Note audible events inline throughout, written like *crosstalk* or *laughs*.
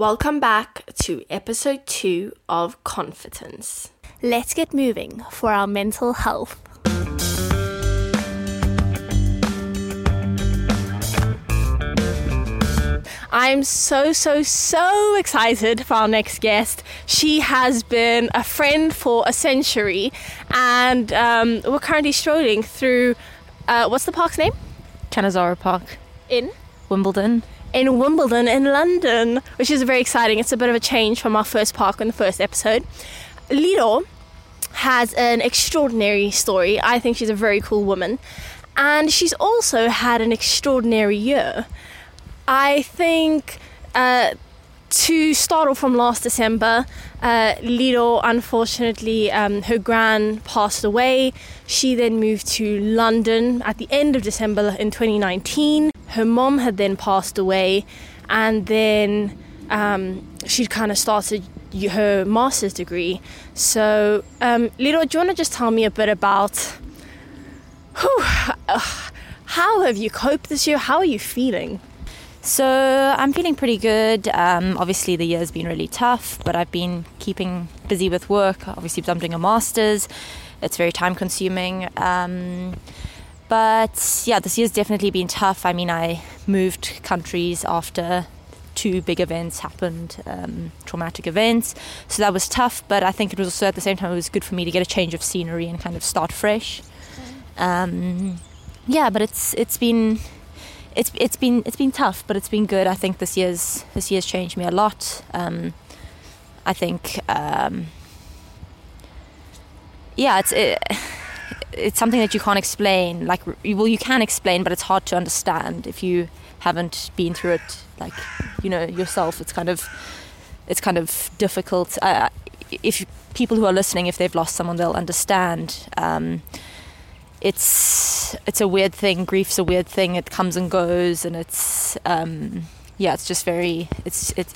Welcome back to episode two of Confidence. Let's get moving for our mental health. I'm so, so, so excited for our next guest. She has been a friend for a century, and um, we're currently strolling through uh, what's the park's name? Cannizaro Park In? Wimbledon. In Wimbledon, in London, which is very exciting. It's a bit of a change from our first park in the first episode. Lido has an extraordinary story. I think she's a very cool woman. And she's also had an extraordinary year. I think uh, to start off from last December, uh, Lido, unfortunately, um, her gran passed away. She then moved to London at the end of December in 2019. Her mom had then passed away, and then um, she'd kind of started her master's degree. So, um, Lido, do you want to just tell me a bit about whew, uh, how have you coped this year? How are you feeling? So I'm feeling pretty good. Um, obviously, the year's been really tough, but I've been keeping busy with work. Obviously, because I'm doing a master's. It's very time consuming. Um, but yeah, this year's definitely been tough. I mean, I moved countries after two big events happened, um, traumatic events. So that was tough, but I think it was also at the same time it was good for me to get a change of scenery and kind of start fresh. Um, yeah, but it's it's been it's it's been it's been tough, but it's been good. I think this year's this year's changed me a lot. Um, I think um, yeah, it's it, it's something that you can't explain. Like well, you can explain, but it's hard to understand if you haven't been through it. Like you know yourself, it's kind of it's kind of difficult. Uh, if people who are listening, if they've lost someone, they'll understand. Um, it's it's a weird thing. Grief's a weird thing. It comes and goes, and it's um, yeah, it's just very it's it's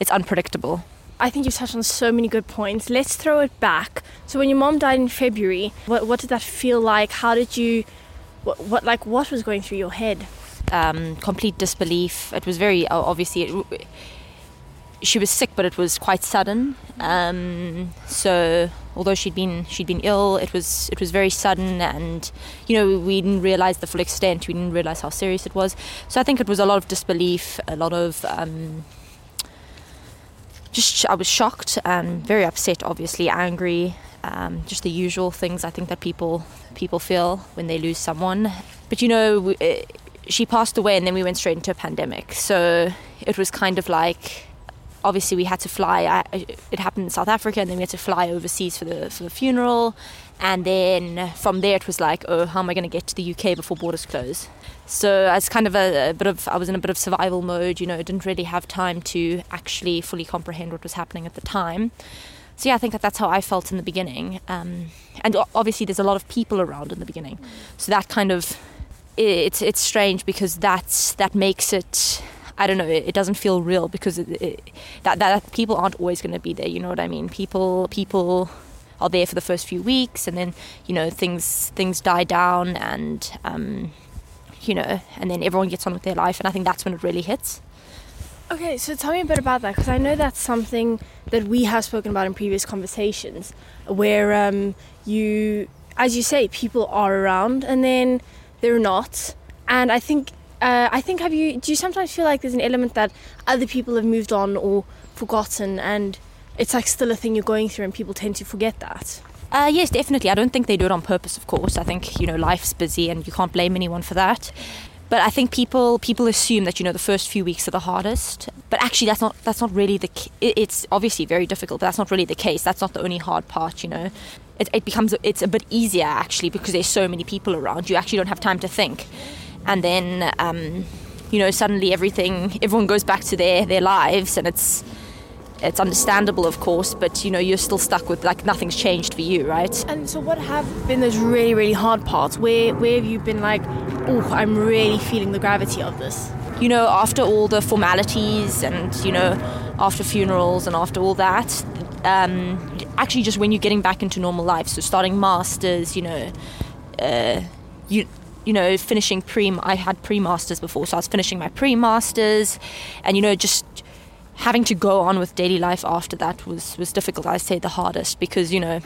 it's unpredictable. I think you've touched on so many good points. Let's throw it back. So when your mom died in February, what what did that feel like? How did you what, what like what was going through your head? Um, complete disbelief. It was very obviously. It, she was sick, but it was quite sudden. Um, so although she'd been she'd been ill, it was it was very sudden, and you know we didn't realize the full extent. We didn't realize how serious it was. So I think it was a lot of disbelief, a lot of um, just I was shocked and very upset, obviously angry, um, just the usual things I think that people people feel when they lose someone. But you know. We, it, she passed away and then we went straight into a pandemic. So it was kind of like obviously we had to fly. I, it happened in South Africa, and then we had to fly overseas for the for the funeral. And then from there, it was like, oh, how am I going to get to the UK before borders close? So as kind of a, a, bit of, I was in a bit of survival mode. You know, didn't really have time to actually fully comprehend what was happening at the time. So yeah, I think that that's how I felt in the beginning. Um, and obviously, there's a lot of people around in the beginning, so that kind of it's it's strange because that's that makes it I don't know, it, it doesn't feel real because it, it, that, that people aren't always going to be there. You know what I mean? People people are there for the first few weeks, and then you know things things die down, and um, you know, and then everyone gets on with their life, and I think that's when it really hits. Okay, so tell me a bit about that because I know that's something that we have spoken about in previous conversations, where um, you, as you say, people are around and then they're not, and I think uh, I think have you do you sometimes feel like there's an element that other people have moved on or forgotten and it's like still a thing you're going through and people tend to forget that? Uh, yes, definitely. I don't think they do it on purpose, of course. I think you know life's busy and you can't blame anyone for that. But I think people people assume that you know the first few weeks are the hardest. But actually, that's not that's not really the. It's obviously very difficult, but that's not really the case. That's not the only hard part. You know, it, it becomes it's a bit easier actually because there's so many people around. You actually don't have time to think and then um, you know suddenly everything everyone goes back to their their lives and it's it's understandable of course but you know you're still stuck with like nothing's changed for you right? And so what have been those really really hard parts? Where where have you been like oh i'm really feeling the gravity of this you know after all the formalities and you know after funerals and after all that um, actually just when you're getting back into normal life so starting masters you know uh, you you know, finishing pre, I had pre masters before, so I was finishing my pre masters, and you know, just having to go on with daily life after that was was difficult. I say the hardest because you know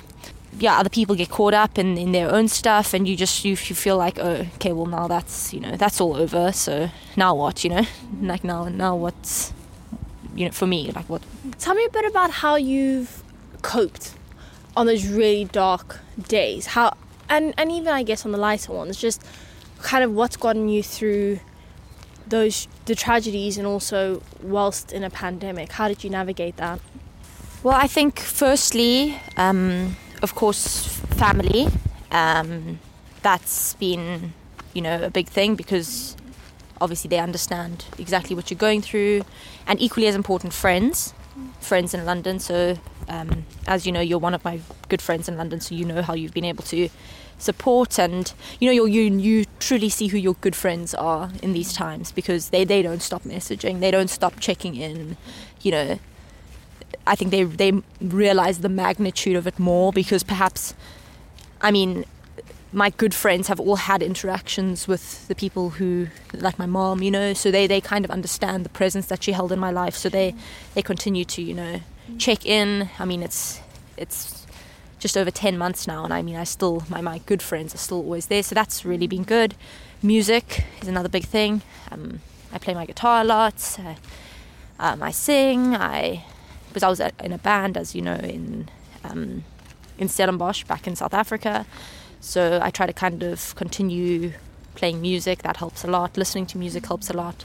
yeah, other people get caught up in, in their own stuff, and you just you, you feel like, oh, okay, well now that's you know that's all over. So now what, you know, *laughs* like now now what's you know for me like what? Tell me a bit about how you've coped on those really dark days. How and and even I guess on the lighter ones, just kind of what's gotten you through those the tragedies and also whilst in a pandemic. How did you navigate that? Well, I think firstly. Um, of course, family. Um, that's been, you know, a big thing because obviously they understand exactly what you're going through, and equally as important, friends, friends in London. So, um, as you know, you're one of my good friends in London, so you know how you've been able to support and you know you you truly see who your good friends are in these times because they they don't stop messaging they don't stop checking in you know I think they they realize the magnitude of it more because perhaps, I mean, my good friends have all had interactions with the people who, like my mom, you know, so they, they kind of understand the presence that she held in my life. So they, they continue to, you know, check in. I mean, it's it's just over 10 months now, and I mean, I still, my, my good friends are still always there. So that's really been good. Music is another big thing. Um, I play my guitar a lot. I, um, I sing. I because I was in a band, as you know, in um, in Stellenbosch back in South Africa. So I try to kind of continue playing music. That helps a lot. Listening to music helps a lot.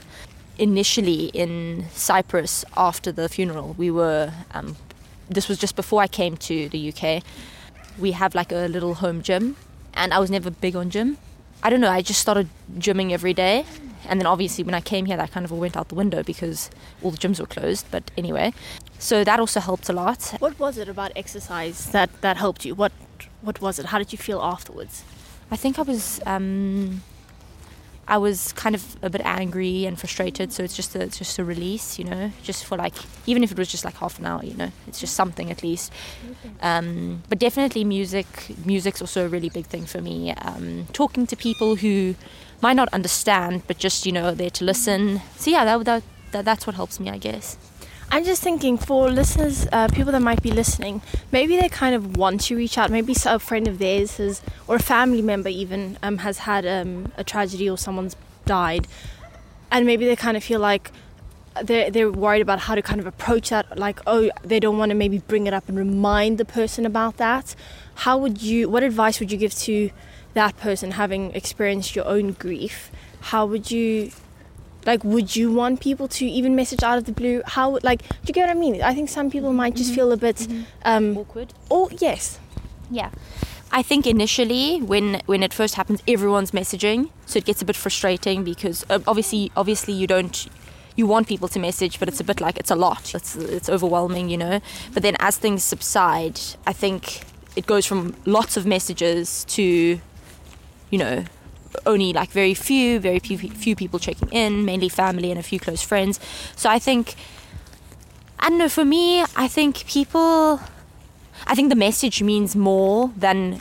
Initially in Cyprus, after the funeral, we were. Um, this was just before I came to the UK. We have like a little home gym, and I was never big on gym. I don't know. I just started gymming every day, and then obviously when I came here, that kind of all went out the window because all the gyms were closed. But anyway, so that also helped a lot. What was it about exercise that that helped you? What what was it? How did you feel afterwards? I think I was um, I was kind of a bit angry and frustrated. So it's just a, it's just a release, you know, just for like even if it was just like half an hour, you know, it's just something at least. Um, but definitely music. Music's also a really big thing for me. Um, talking to people who might not understand, but just you know there to listen. So yeah, that, that, that that's what helps me, I guess. I'm just thinking for listeners, uh, people that might be listening, maybe they kind of want to reach out. Maybe a friend of theirs has, or a family member even, um, has had um, a tragedy or someone's died, and maybe they kind of feel like they're they're worried about how to kind of approach that. Like, oh, they don't want to maybe bring it up and remind the person about that. How would you? What advice would you give to that person having experienced your own grief? How would you like would you want people to even message out of the blue? How like do you get what i mean? I think some people might just mm-hmm. feel a bit mm-hmm. um, awkward. Oh yes. Yeah. I think initially when when it first happens everyone's messaging. So it gets a bit frustrating because uh, obviously obviously you don't you want people to message but it's a bit like it's a lot. It's it's overwhelming you know? But then as things subside I think it goes from lots of messages to you know only like very few, very few, few people checking in, mainly family and a few close friends. So I think, I don't know, for me, I think people, I think the message means more than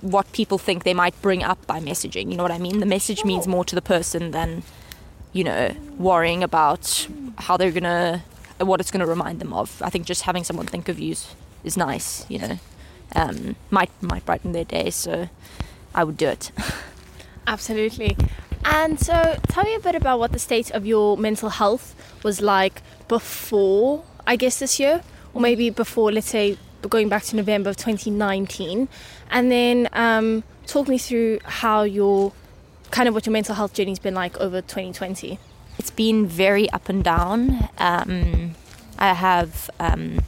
what people think they might bring up by messaging. You know what I mean? The message means more to the person than, you know, worrying about how they're gonna, what it's gonna remind them of. I think just having someone think of you is, is nice, you know. Um, might might brighten their day. So I would do it. *laughs* Absolutely. And so, tell me a bit about what the state of your mental health was like before, I guess, this year, or maybe before, let's say, going back to November of 2019. And then um, talk me through how your kind of what your mental health journey's been like over 2020. It's been very up and down. Um, I have um,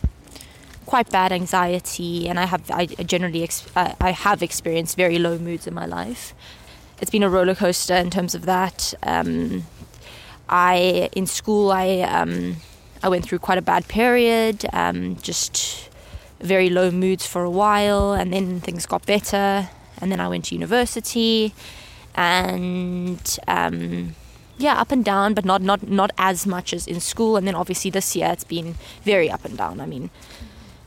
quite bad anxiety, and I have I generally ex- I have experienced very low moods in my life. It's been a roller coaster in terms of that. Um, I in school I um, I went through quite a bad period, um, just very low moods for a while, and then things got better, and then I went to university, and um, yeah, up and down, but not not not as much as in school. And then obviously this year it's been very up and down. I mean,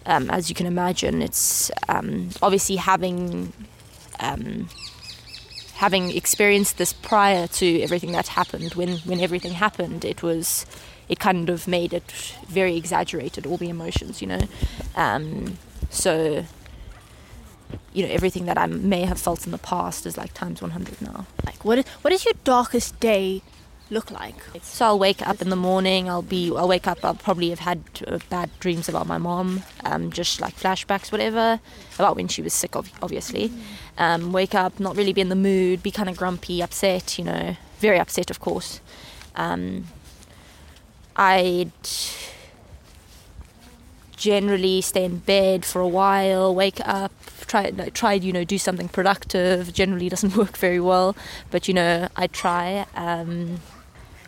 um, as you can imagine, it's um, obviously having um, having experienced this prior to everything that happened. When when everything happened, it was it kind of made it very exaggerated, all the emotions, you know. Um, so, you know, everything that I may have felt in the past is like times 100 now. Like, what is, what is your darkest day look like? So I'll wake up in the morning. I'll be. I'll wake up. I'll probably have had uh, bad dreams about my mom. Um, just like flashbacks, whatever, about when she was sick. Obviously, um, wake up, not really be in the mood, be kind of grumpy, upset. You know, very upset, of course. Um, I'd generally stay in bed for a while, wake up, try try you know do something productive. Generally doesn't *laughs* work very well, but you know I try. Um,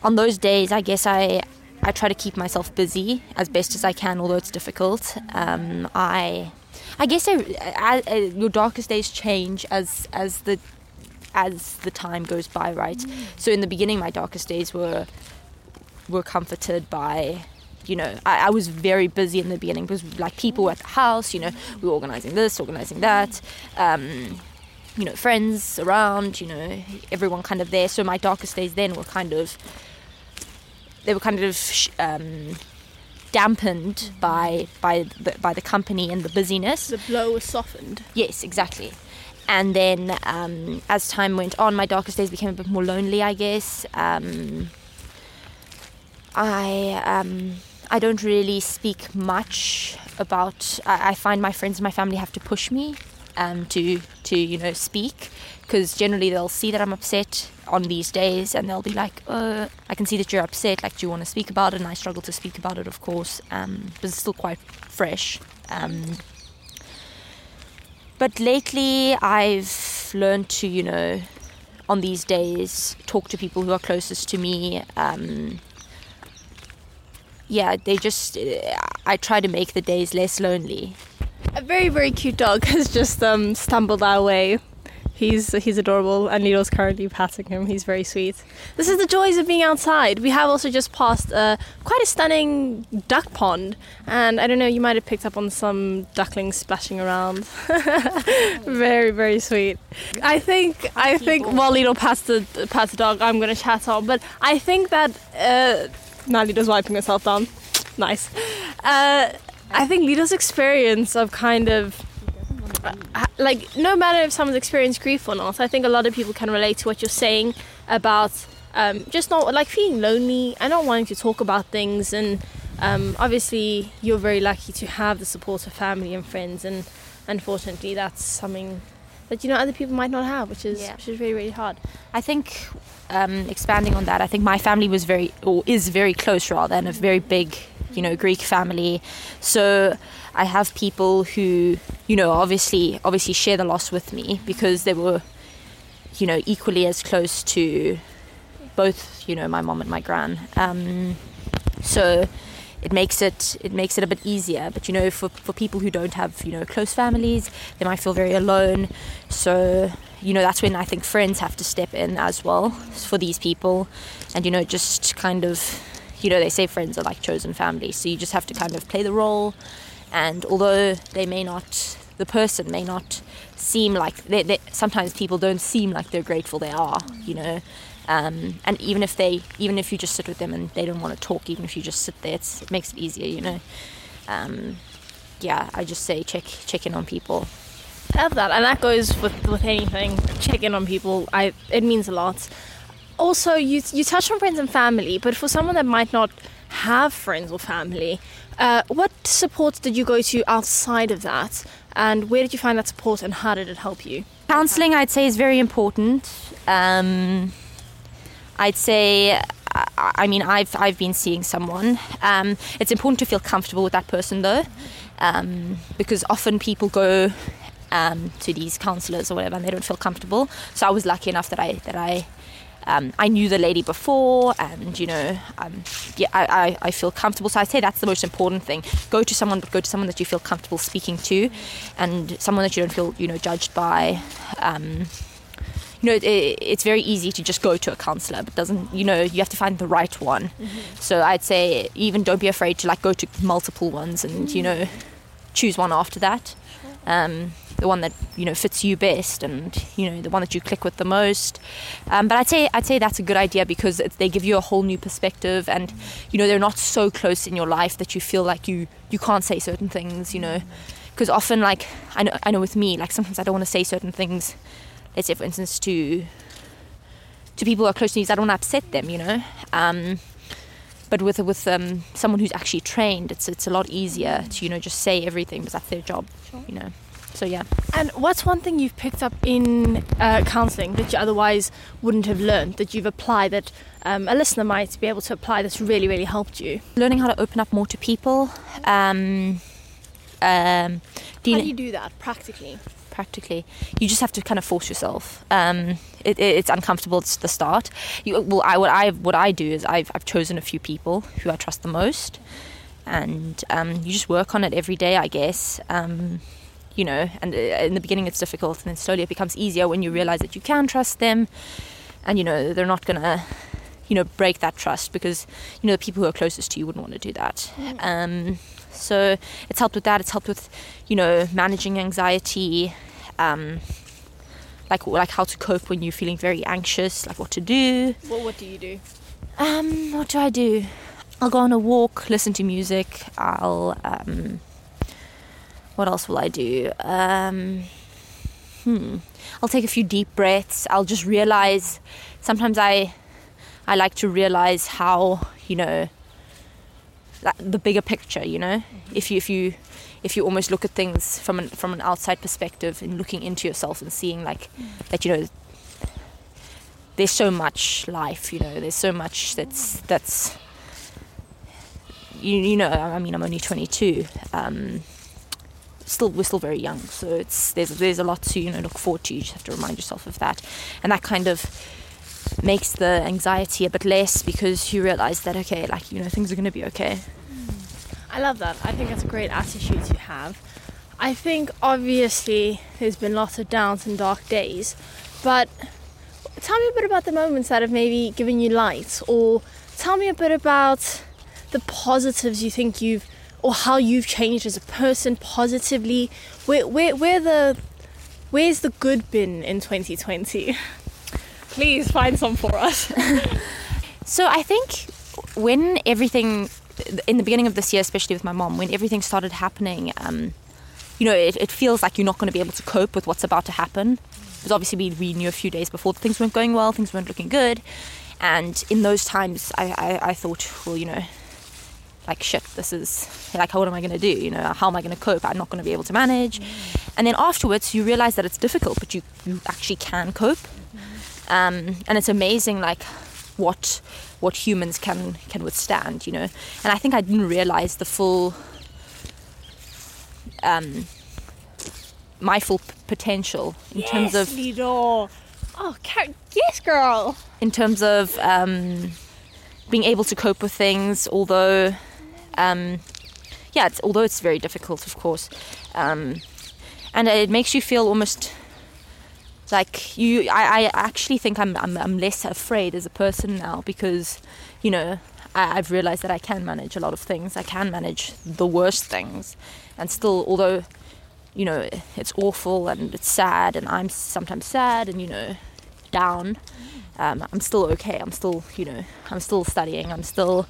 on those days, I guess I I try to keep myself busy as best as I can, although it's difficult. Um, I I guess I, I, I, your darkest days change as as the as the time goes by, right? Mm. So in the beginning, my darkest days were were comforted by you know, I, I, was very busy in the beginning because like people were at the house, you know, we were organizing this, organizing that, um, you know, friends around, you know, everyone kind of there. So my darkest days then were kind of they were kind of um, dampened by by the, by the company and the busyness. The blow was softened. Yes, exactly. And then um, as time went on, my darkest days became a bit more lonely. I guess um, I um, I don't really speak much about. I, I, find my friends and my family have to push me um, to to you know speak because generally they'll see that I'm upset on these days and they'll be like, uh, I can see that you're upset. Like, do you want to speak about it? And I struggle to speak about it, of course, um, but it's still quite fresh. Um, but lately, I've learned to, you know, on these days, talk to people who are closest to me. Um, yeah, they just, I try to make the days less lonely. A very, very cute dog *laughs* has just um, stumbled our way He's he's adorable, and Needle's currently patting him. He's very sweet. This is the joys of being outside. We have also just passed uh, quite a stunning duck pond, and I don't know, you might have picked up on some ducklings splashing around. *laughs* very very sweet. I think I think while Needle pats the pats the dog, I'm gonna chat on. But I think that uh, now wiping herself down. Nice. Uh, I think Lido's experience of kind of like no matter if someone's experienced grief or not, I think a lot of people can relate to what you're saying about um, just not like feeling lonely and not wanting to talk about things. And um, obviously, you're very lucky to have the support of family and friends. And unfortunately, that's something that you know other people might not have, which is yeah. which is really really hard. I think um, expanding on that, I think my family was very or is very close rather, and a very big you know Greek family. So I have people who, you know, obviously obviously share the loss with me because they were, you know, equally as close to both, you know, my mom and my gran. Um, so it makes it it makes it a bit easier. But you know, for for people who don't have you know close families, they might feel very alone. So you know that's when I think friends have to step in as well for these people, and you know just kind of you know they say friends are like chosen family, so you just have to kind of play the role and although they may not, the person may not seem like, they, they, sometimes people don't seem like they're grateful, they are, you know. Um, and even if they, even if you just sit with them and they don't want to talk, even if you just sit there, it makes it easier, you know. Um, yeah, I just say check check in on people. I love that, and that goes with with anything. Check in on people. I it means a lot. Also, you you touch on friends and family, but for someone that might not have friends or family, uh, what support did you go to outside of that? And where did you find that support and how did it help you? Counseling, I'd say, is very important. Um, I'd say, I mean, I've, I've been seeing someone. Um, it's important to feel comfortable with that person though, um, because often people go um, to these counselors or whatever and they don't feel comfortable. So I was lucky enough that I, that I um, I knew the lady before, and you know, um, yeah, I, I, I, feel comfortable. So I say that's the most important thing. Go to someone, but go to someone that you feel comfortable speaking to, and someone that you don't feel you know judged by. Um, you know, it, it's very easy to just go to a counselor, but doesn't you know you have to find the right one. Mm-hmm. So I'd say even don't be afraid to like go to multiple ones, and you know, choose one after that. Um, the one that you know fits you best, and you know the one that you click with the most. Um, but I'd say I'd say that's a good idea because they give you a whole new perspective, and you know they're not so close in your life that you feel like you you can't say certain things. You know, because often like I know I know with me like sometimes I don't want to say certain things. Let's say for instance to to people who are close to me, I don't want to upset them. You know. Um, but with with um, someone who's actually trained, it's it's a lot easier to you know just say everything because that's their job, you know. So yeah, And what's one thing you've picked up in uh, counselling that you otherwise wouldn't have learned, that you've applied, that um, a listener might be able to apply that's really, really helped you? learning how to open up more to people, um, um, How do you do that practically? practically. You just have to kind of force yourself. Um, it, it, it's uncomfortable at the start. You, well, I, what I what I do is I've I've chosen a few people who I trust the most, and um, you just work on it every day, I guess. Um, you know, and uh, in the beginning it's difficult, and then slowly it becomes easier when you realize that you can trust them, and you know they're not gonna, you know, break that trust because you know the people who are closest to you wouldn't want to do that. Um, so it's helped with that. It's helped with, you know, managing anxiety, um, like like how to cope when you're feeling very anxious, like what to do. Well, what do you do? Um, what do I do? I'll go on a walk, listen to music. I'll um, what else will I do? Um, hmm. I'll take a few deep breaths. I'll just realize. Sometimes I, I like to realize how you know. That, the bigger picture, you know. If you if you if you almost look at things from an from an outside perspective and looking into yourself and seeing like that, you know, there's so much life, you know. There's so much that's that's you, you know. I mean, I'm only 22. Um, still, we're still very young, so it's there's there's a lot to you know look forward to. You just have to remind yourself of that, and that kind of makes the anxiety a bit less because you realize that okay, like you know, things are going to be okay. I love that. I think that's a great attitude to have. I think obviously there's been lots of downs and dark days, but tell me a bit about the moments that have maybe given you light, or tell me a bit about the positives you think you've, or how you've changed as a person positively. Where, where, where the, where's the good been in 2020? *laughs* Please find some for us. *laughs* So I think when everything, in the beginning of this year, especially with my mom, when everything started happening, um, you know, it, it feels like you're not going to be able to cope with what's about to happen. Because obviously we, we knew a few days before things weren't going well, things weren't looking good. And in those times, I, I, I thought, well, you know, like shit, this is like, what am I going to do? You know, how am I going to cope? I'm not going to be able to manage. And then afterwards, you realize that it's difficult, but you, you actually can cope. Um, and it's amazing, like, what what humans can can withstand, you know. And I think I didn't realize the full um, my full p- potential in terms of Lido. Oh, yes, girl. in terms of um, being able to cope with things, although um, yeah, it's, although it's very difficult, of course, um, and it makes you feel almost like you. I, I actually think I'm, I'm I'm less afraid as a person now because you know I, I've realized that I can manage a lot of things. I can manage the worst things, and still, although you know it's awful and it's sad, and I'm sometimes sad and you know down. Um, I'm still okay. I'm still, you know, I'm still studying. I'm still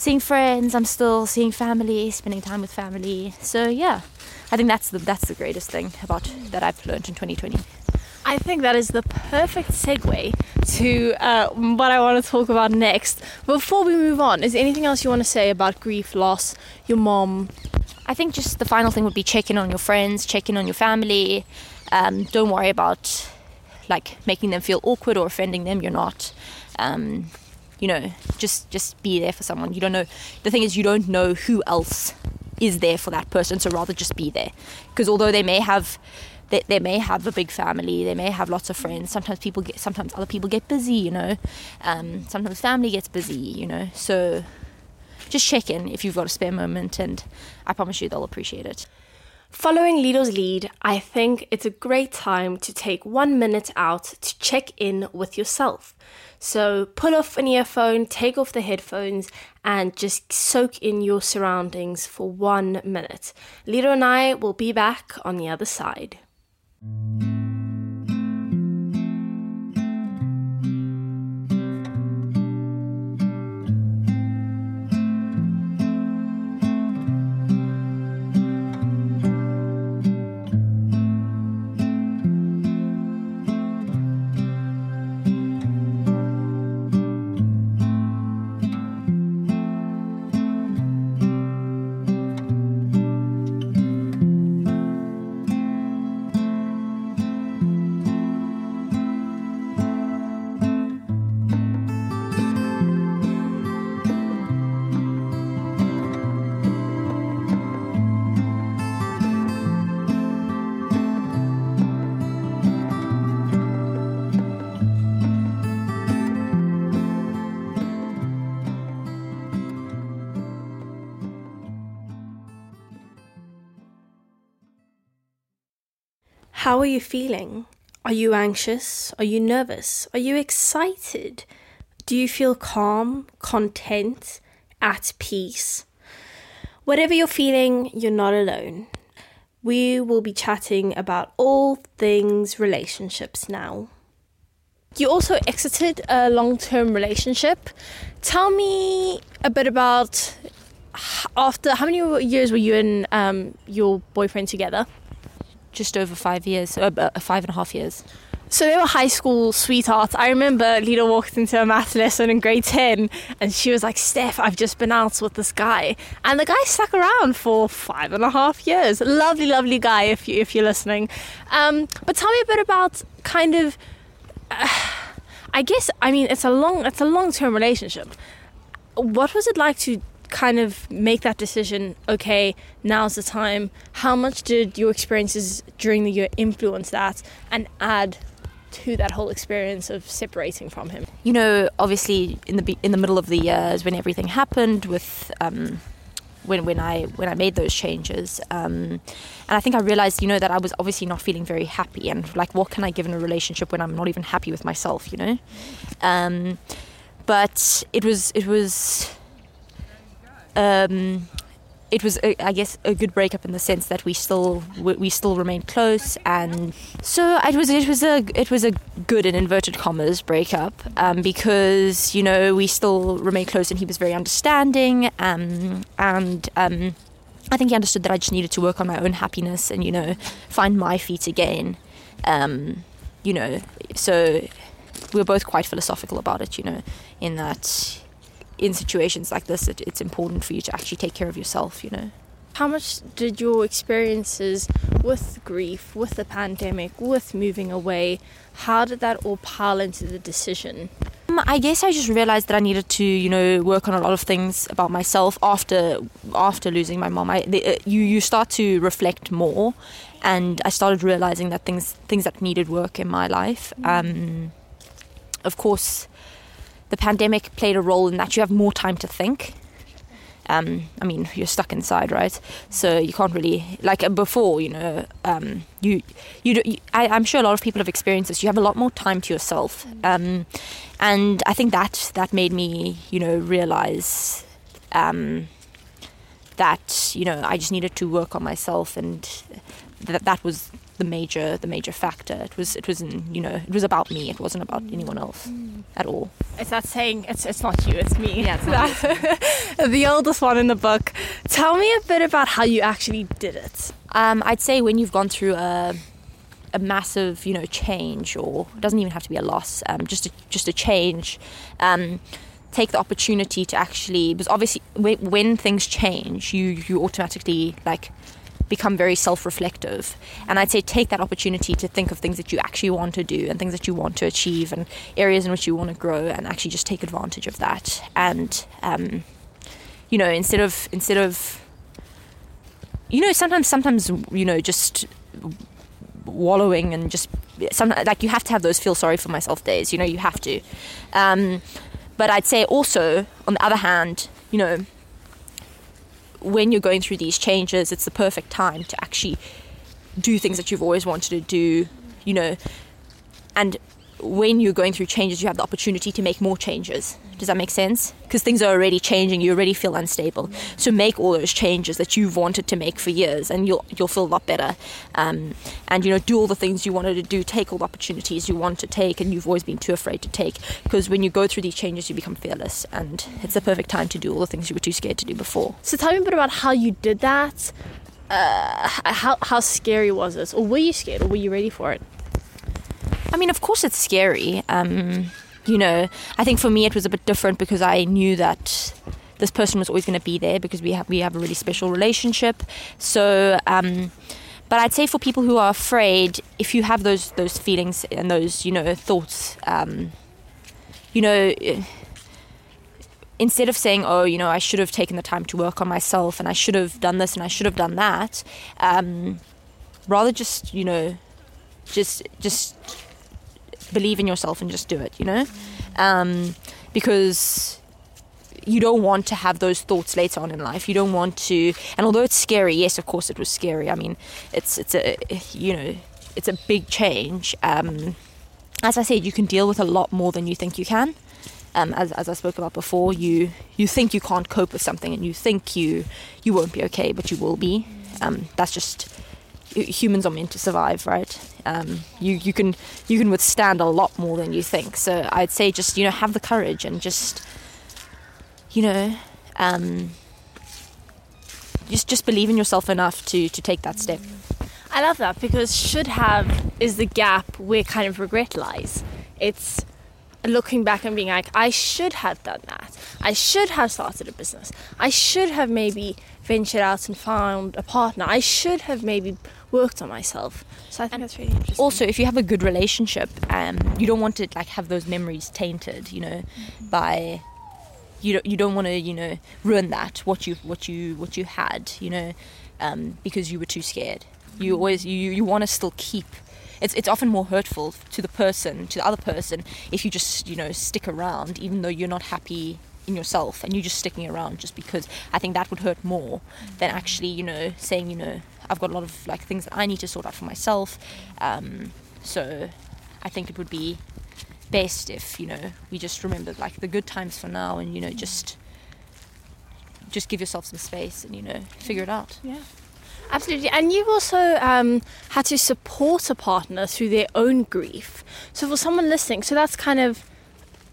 seeing friends. I'm still seeing family, spending time with family. So yeah, I think that's the that's the greatest thing about that I've learned in 2020. I think that is the perfect segue to uh, what I want to talk about next. Before we move on, is there anything else you want to say about grief, loss, your mom? I think just the final thing would be checking on your friends, checking on your family. Um, don't worry about like making them feel awkward or offending them. You're not. Um, you know, just just be there for someone. You don't know. The thing is, you don't know who else is there for that person. So rather just be there, because although they may have. They, they may have a big family. They may have lots of friends. Sometimes people get. Sometimes other people get busy. You know. Um, sometimes family gets busy. You know. So just check in if you've got a spare moment, and I promise you they'll appreciate it. Following Lido's lead, I think it's a great time to take one minute out to check in with yourself. So pull off an earphone, take off the headphones, and just soak in your surroundings for one minute. Lido and I will be back on the other side. Are you feeling? Are you anxious? Are you nervous? Are you excited? Do you feel calm, content, at peace? Whatever you're feeling, you're not alone. We will be chatting about all things relationships now. You also exited a long term relationship. Tell me a bit about after how many years were you and um, your boyfriend together? Just over five years, uh, uh, five and a half years. So they were high school sweethearts. I remember Lita walked into a math lesson in grade 10 and she was like, Steph, I've just been out with this guy. And the guy stuck around for five and a half years. Lovely, lovely guy if, you, if you're listening. Um, but tell me a bit about kind of, uh, *sighs* I guess, I mean, it's a long, it's a long-term relationship. What was it like to kind of make that decision okay now's the time. How much did your experiences during the year influence that and add to that whole experience of separating from him? You know obviously in the in the middle of the years when everything happened with um, when when I when I made those changes um, and I think I realized you know that I was obviously not feeling very happy and like what can I give in a relationship when I'm not even happy with myself you know? Um, but it was it was um, it was, a, I guess, a good breakup in the sense that we still we still remained close, and so it was it was a it was a good in inverted commas breakup um, because you know we still remained close, and he was very understanding, um, and um, I think he understood that I just needed to work on my own happiness and you know find my feet again, um, you know. So we were both quite philosophical about it, you know, in that in situations like this, it, it's important for you to actually take care of yourself, you know. How much did your experiences with grief, with the pandemic, with moving away, how did that all pile into the decision? Um, I guess I just realized that I needed to, you know, work on a lot of things about myself after after losing my mom. I, the, uh, you you start to reflect more, and I started realizing that things things that needed work in my life. Um, of course, the pandemic played a role in that you have more time to think. Um, I mean, you're stuck inside, right? So you can't really like uh, before. You know, um, you, you, you I, am sure a lot of people have experienced this. You have a lot more time to yourself, um, and I think that that made me, you know, realize um, that you know I just needed to work on myself, and that that was the major the major factor. It was it was not you know it was about me. It wasn't about anyone else mm. at all. It's that saying it's it's not you, it's me. Yeah, it's *laughs* the oldest one in the book. Tell me a bit about how you actually did it. Um, I'd say when you've gone through a a massive you know change, or it doesn't even have to be a loss, um, just a, just a change. Um, take the opportunity to actually because obviously when, when things change you you automatically like become very self reflective. And I'd say take that opportunity to think of things that you actually want to do and things that you want to achieve and areas in which you want to grow and actually just take advantage of that. And, um, you know, instead of, instead of, you know, sometimes, sometimes, you know, just wallowing and just some like you have to have those feel sorry for myself days you know you have to um, but i'd say also on the other hand you know when you're going through these changes, it's the perfect time to actually do things that you've always wanted to do, you know, and when you're going through changes, you have the opportunity to make more changes. Does that make sense? Because things are already changing, you already feel unstable. So make all those changes that you've wanted to make for years, and you'll you'll feel a lot better. Um, and you know, do all the things you wanted to do, take all the opportunities you want to take, and you've always been too afraid to take. Because when you go through these changes, you become fearless, and it's the perfect time to do all the things you were too scared to do before. So tell me a bit about how you did that. Uh, how how scary was this, or were you scared, or were you ready for it? I mean, of course, it's scary. Um, you know, I think for me it was a bit different because I knew that this person was always going to be there because we have we have a really special relationship. So, um, but I'd say for people who are afraid, if you have those those feelings and those you know thoughts, um, you know. Instead of saying, "Oh, you know, I should have taken the time to work on myself, and I should have done this, and I should have done that," um, rather just, you know, just just believe in yourself and just do it, you know? Um, because you don't want to have those thoughts later on in life. You don't want to, and although it's scary, yes, of course it was scary. I mean, it's it's a you know it's a big change. Um, as I said, you can deal with a lot more than you think you can. Um, as, as I spoke about before, you you think you can't cope with something, and you think you you won't be okay, but you will be. Um, that's just humans are meant to survive, right? Um, you you can you can withstand a lot more than you think. So I'd say just you know have the courage and just you know um, just just believe in yourself enough to to take that step. I love that because should have is the gap where kind of regret lies. It's looking back and being like, I should have done that. I should have started a business. I should have maybe ventured out and found a partner. I should have maybe worked on myself. So I think and that's really interesting. Also, if you have a good relationship, um, you don't want to like have those memories tainted, you know, mm-hmm. by you don't you don't want to you know ruin that what you what you what you had, you know, um, because you were too scared. Mm-hmm. You always you you want to still keep. It's, it's often more hurtful to the person, to the other person, if you just, you know, stick around, even though you're not happy in yourself and you're just sticking around just because I think that would hurt more than actually, you know, saying, you know, I've got a lot of like things that I need to sort out for myself. Um, so I think it would be best if you know we just remember like the good times for now, and you know just just give yourself some space and you know figure it out. Yeah. Absolutely. And you've also um, had to support a partner through their own grief. So, for someone listening, so that's kind of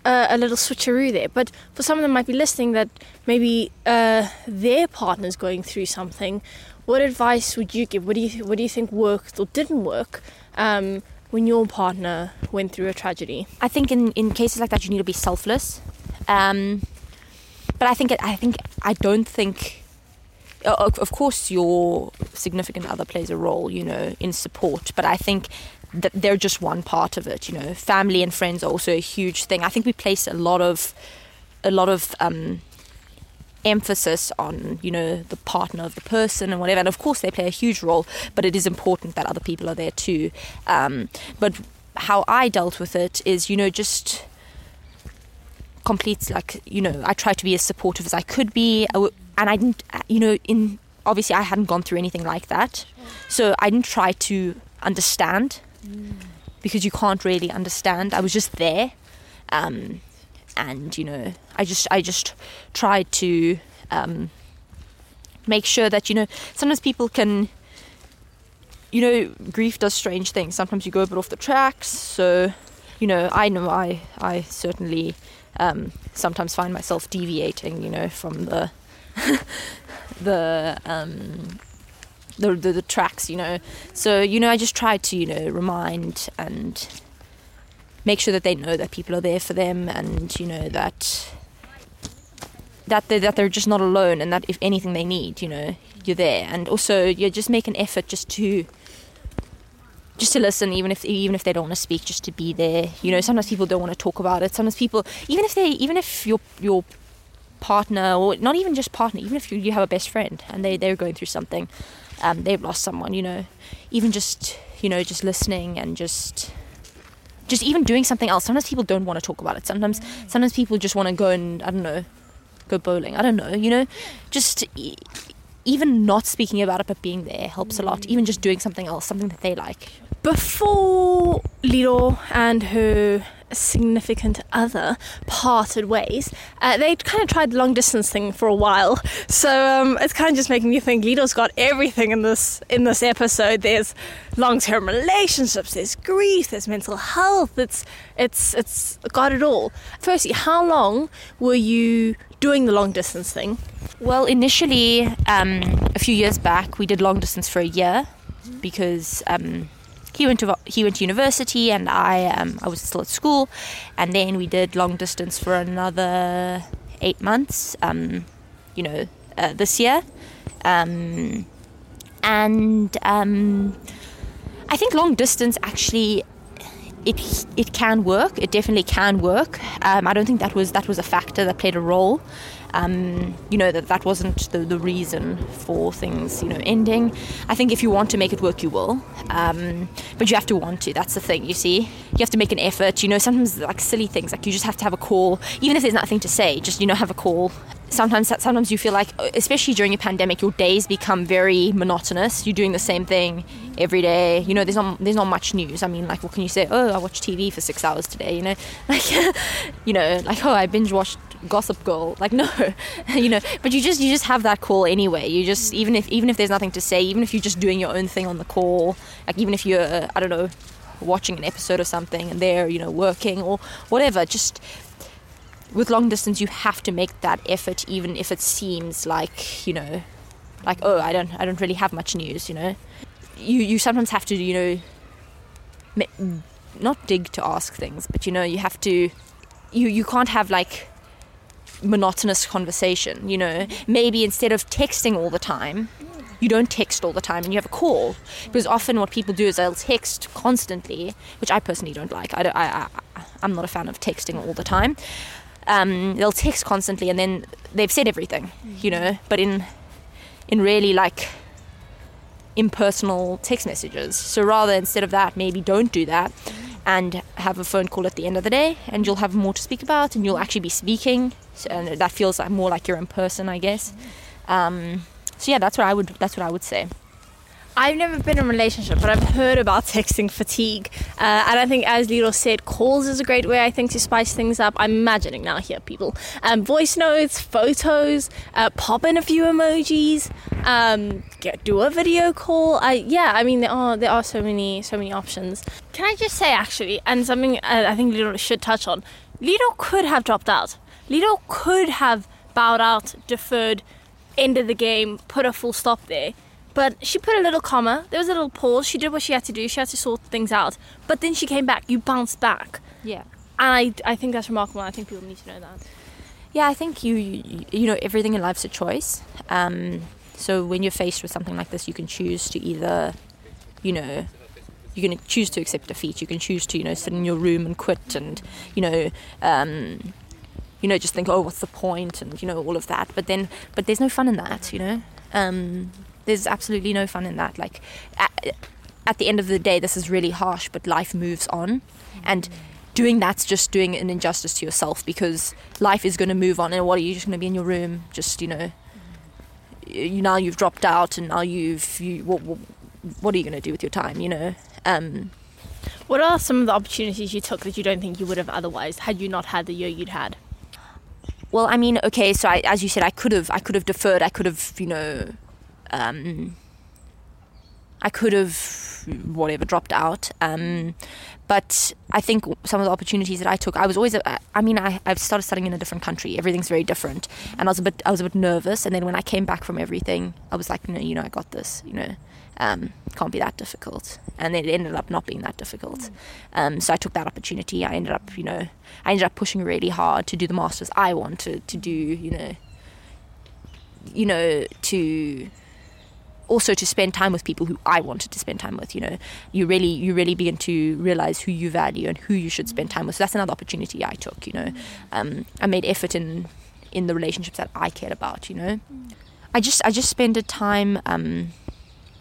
uh, a little switcheroo there. But for someone that might be listening that maybe uh, their partner's going through something, what advice would you give? What do you what do you think worked or didn't work um, when your partner went through a tragedy? I think in, in cases like that you need to be selfless. Um, but I think I think I don't think. Of course, your significant other plays a role, you know, in support. But I think that they're just one part of it. You know, family and friends are also a huge thing. I think we place a lot of a lot of um, emphasis on you know the partner of the person and whatever. And of course they play a huge role but it is important that other people are there too. Um, but how i dealt with it is you know just complete like you know i tried to be as supportive as i could be. And i didn't you know in obviously i hadn't gone through anything like that. So i didn't try to understand mm. because you can't really understand. I was just there. Um, and you know I just I just tried to um, make sure that you know sometimes people can you know grief does strange things sometimes you go a bit off the tracks so you know I know I I certainly um, sometimes find myself deviating you know from the *laughs* the um, the, the, the tracks, you know. So you know, I just try to you know remind and make sure that they know that people are there for them and you know that that they that they're just not alone and that if anything they need you know you're there. And also you just make an effort just to just to listen even if even if they don't want to speak just to be there. You know sometimes people don't want to talk about it. Sometimes people even if they even if your your partner or not even just partner even if you, you have a best friend and they they're going through something um, they've lost someone you know even just you know just listening and just just even doing something else. Sometimes people don't want to talk about it. Sometimes sometimes people just want to go and I don't know, go bowling. I don't know. You know, just even not speaking about it but being there helps a lot. Even just doing something else, something that they like. before Lido and her significant other parted ways, uh, they kind of tried the long distance thing for a while. So um, it's kind of just making me think Lido's got everything in this in this episode. There's long term relationships, there's grief, there's mental health. It's it's it's got it all. Firstly, how long were you doing the long distance thing? Well, initially, um, a few years back, we did long distance for a year because um, he went to he went to university and I um, I was still at school, and then we did long distance for another eight months. Um, you know, uh, this year, um, and um, I think long distance actually it it can work. It definitely can work. Um, I don't think that was that was a factor that played a role. Um, you know that that wasn't the, the reason for things you know ending. I think if you want to make it work, you will. Um, but you have to want to. That's the thing. You see, you have to make an effort. You know, sometimes like silly things like you just have to have a call, even if there's nothing to say. Just you know, have a call sometimes sometimes you feel like especially during a pandemic your days become very monotonous you're doing the same thing every day you know there's not there's not much news i mean like what can you say oh i watched tv for six hours today you know *laughs* like you know like oh i binge watched gossip girl. Like *laughs* no you know but you just you just have that call anyway. You just even if even if there's nothing to say even if you're just doing your own thing on the call like even if you're uh, i don't know watching an episode of something and they're you know working or whatever just with long distance you have to make that effort even if it seems like you know like oh i don't i don't really have much news you know. You you sometimes have to you know not dig to ask things but you know you have to you you can't have like monotonous conversation you know? Maybe instead of texting all the time you don't text all the time and you have a call. Because often what people do is they'll text constantly which i personally don't like. I, don't, I, I i'm not a fan of texting all the time. Um, they'll text constantly and then they've said everything, you know, but in in really like impersonal text messages. So rather instead of that, maybe don't do that and have a phone call at the end of the day and you'll have more to speak about and you'll actually be speaking and that feels like more like you're in person, I guess. Um, so yeah, that's what I would that's what I would say. I've never been in a relationship, but I've heard about *laughs* texting fatigue. Uh, and I think, as Lido said, calls is a great way, I think, to spice things up. I'm imagining now here, people. Um, voice notes, photos, uh, pop in a few emojis, um, get, do a video call. I, yeah, I mean, there are, there are so many, so many options. Can I just say, actually, and something uh, I think Lido should touch on, Lido could have dropped out. Lido could have bowed out, deferred, ended the game, put a full stop there but she put a little comma. There was a little pause. She did what she had to do. She had to sort things out. But then she came back. You bounced back. Yeah. And I, I think that's remarkable. I think people need to know that. Yeah, I think you, you, you know, everything in life's a choice. Um, so when you're faced with something like this, you can choose to either, you know, you can choose to accept defeat. You can choose to, you know, sit in your room and quit, and you know, um, you know, just think, oh, what's the point, and you know, all of that. But then, but there's no fun in that, you know. Um, there's absolutely no fun in that. Like, at, at the end of the day, this is really harsh, but life moves on. And doing that's just doing an injustice to yourself because life is going to move on. And what are you just going to be in your room, just, you know, you now you've dropped out and now you've, you, what, what, what are you going to do with your time, you know? Um, what are some of the opportunities you took that you don't think you would have otherwise had you not had the year you'd had? Well, I mean, okay, so I, as you said, I could have, I could have deferred, I could have, you know, um, I could have whatever dropped out. Um, but I think some of the opportunities that I took, I was always, I mean, I, I've started studying in a different country. Everything's very different. And I was a bit, I was a bit nervous. And then when I came back from everything, I was like, no, you know, I got this, you know, um, can't be that difficult. And it ended up not being that difficult. Um, so I took that opportunity. I ended up, you know, I ended up pushing really hard to do the masters I wanted to do, you know, you know, to also to spend time with people who I wanted to spend time with. You know, you really you really begin to realize who you value and who you should spend time with. So that's another opportunity I took. You know, um, I made effort in in the relationships that I cared about. You know, I just I just spent a time. Um,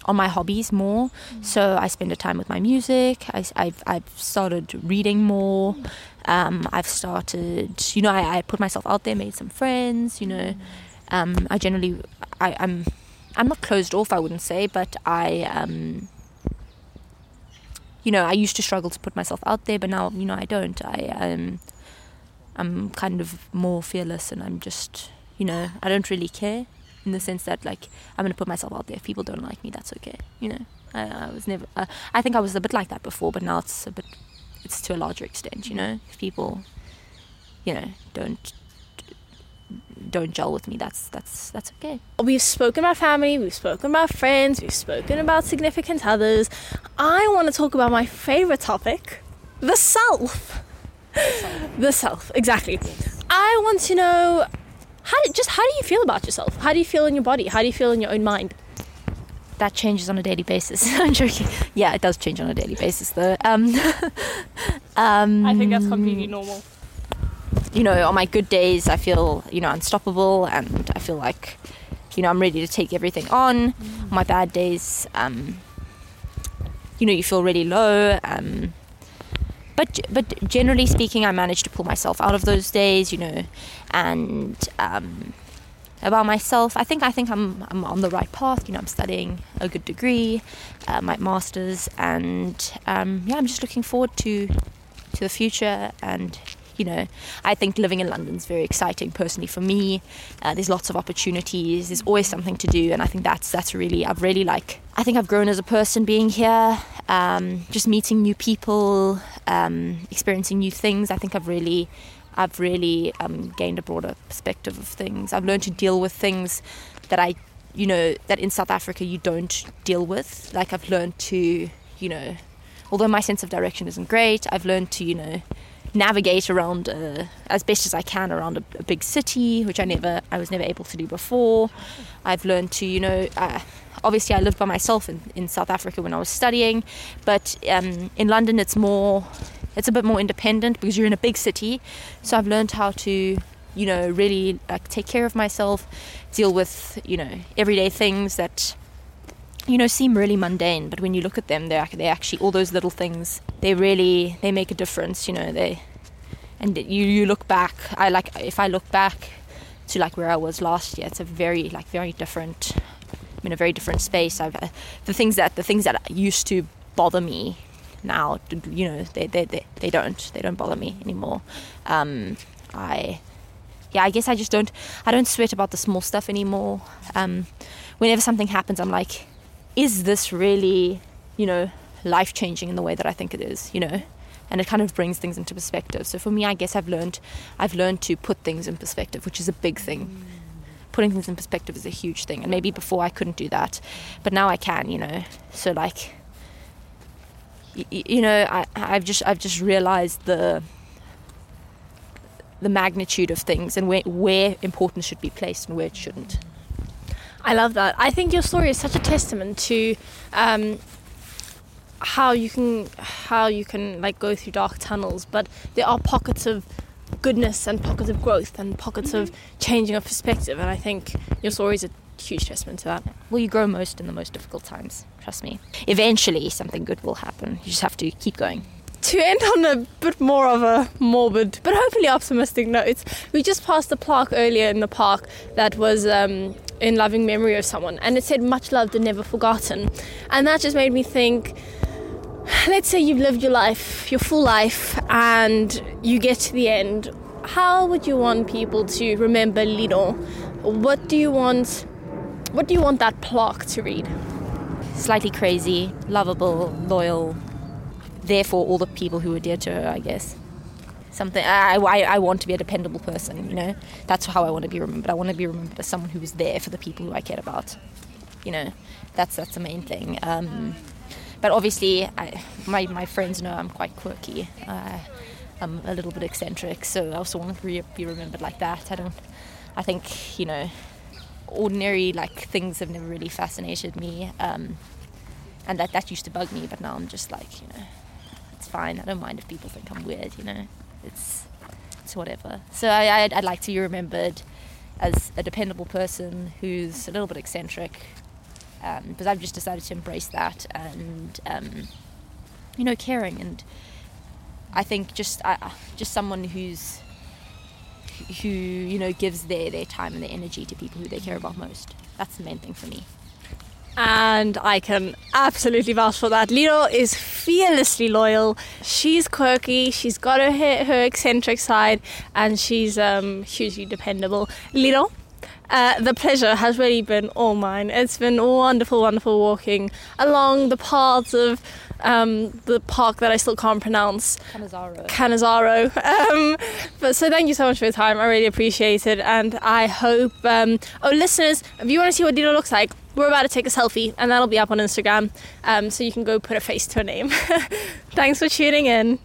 on my hobbies more, so I spend a time with my music. I, have I've started reading more. Um, I've started, you know, I, I put myself out there, made some friends. You know, um, I generally I, I'm I'm not closed off, I wouldn't say, but I um, you know, I used to struggle to put myself out there, but now, you know, I don't. I um, I'm kind of more fearless, and I'm just, you know, I don't really care in the sense that like I'm gonna put myself out there. If people don't like me, that's okay. You know, I, I was never. Uh, I think I was a bit like that before, but now it's a bit. It's to a larger extent. You know, if people, you know, don't don't gel with me, that's that's that's okay. We've spoken about family, we've spoken about friends, we've spoken about significant others. I want to talk about my favorite topic, the self. the self, exactly. I want to know how do, just how do you feel about yourself? How do you feel in your body? How do you feel in your own mind? That changes on a daily basis. *laughs* I'm joking. Yeah, it does change on a daily basis, though. Um, *laughs* um, I think that's completely normal you know, on my good days, I feel, you know, unstoppable and I feel like, you know, I'm ready to take everything on. Mm. On my bad days, um, you know, you feel really low. Um, but but generally speaking, I managed to pull myself out of those days, you know, and um, about myself, I think I think I'm I'm on the right path. You know, I'm studying a good degree, uh, my masters, and um, yeah, I'm just looking forward to to the future and you know, I think living in London is very exciting personally for me. Uh, there's lots of opportunities. There's always something to do, and I think that's that's really I've really like I think I've grown as a person being here, um, just meeting new people, um, experiencing new things. I think I've really I've really um, gained a broader perspective of things. I've learned to deal with things that I you know that in South Africa you don't deal with. Like I've learned to you know although my sense of direction isn't great, I've learned to, you know, navigate around uh, as best as I can around a, a, big city, which I never, I was never able to do before. I've learned to, you know, uh, obviously I lived by myself in, in South Africa when I was studying, but um, in London it's more, it's a bit more independent because you're in a big city. So I've learned how to, you know, really like take care of myself, deal with, you know, everyday things that you know seem really mundane but when you look at them they're, they actually all those little things they really they make a difference you know they and you you look back i like if i look back to like where i was last year it's a very like very different i'm in a very different space. I've uh, the things that the things that used to bother me now you know they they, they, they don't they don't bother me anymore. Um, i yeah i guess i just don't i don't sweat about the small stuff anymore. Um, whenever something happens i'm like is this really, you know, life changing in the way that I think it is, you know? And it kind of brings things into perspective. So for me, I guess I've learned, I've learned to put things in perspective, which is a big thing. Putting things in perspective is a huge thing, and maybe before I couldn't do that, but now I can, you know. So like, y- you know, I, I've just, I've just realized the, the magnitude of things and where, where importance should be placed and where it shouldn't. I love that. I think your story is such a testament to um, how you can how you can like go through dark tunnels, but there are pockets of goodness and pockets of growth and pockets mm-hmm. of changing of perspective, and I think your story is a huge testament to that. Well, you grow most in the most difficult times. Trust me. Eventually, something good will happen. You just have to keep going to end on a bit more of a morbid but hopefully optimistic note, we just passed a plaque earlier in the park that was um, in loving memory of someone, and it said much loved and never forgotten. And that just made me think let's say you've lived your life, your full life, and you get to the end. How would you want people to remember Lido? What do you want? What do you want that plaque to read? Slightly crazy, lovable, loyal, Therefore, all the people who were dear to her, I guess. Something I, I, I want to be a dependable person, you know. That's how I want to be remembered. I want to be remembered as someone who was there for the people who I cared about. You know, that's that's the main thing. Um, but obviously, I, my my friends know I'm quite quirky. Uh, I'm a little bit eccentric, so I also want to be remembered like that. I don't. I think you know, ordinary like things have never really fascinated me, um, and that that used to bug me. But now I'm just like you know, it's fine. I don't mind if people think I'm weird, you know. It's it's whatever. So I, I'd, I'd like to be remembered as a dependable person who's a little bit eccentric, um, because I've just decided to embrace that and um, you know caring and I think just uh, just someone who's who you know gives their their time and their energy to people who they care about most. That's the main thing for me. And I can absolutely vouch for that. Lido is fearlessly loyal. She's quirky. She's got her her eccentric side, and she's um, hugely dependable. Lido, uh, the pleasure has really been all mine. It's been wonderful, wonderful walking along the paths of um, the park that I still can't pronounce. Cannizaro. Cannizaro. *laughs* Um, but so thank you so much for your time. I really appreciate it, and I hope. Um, oh, listeners, if you want to see what Lido looks like, we're about to take a selfie, and that'll be up on Instagram, um, so you can go put a face to a name. *laughs* Thanks for tuning in.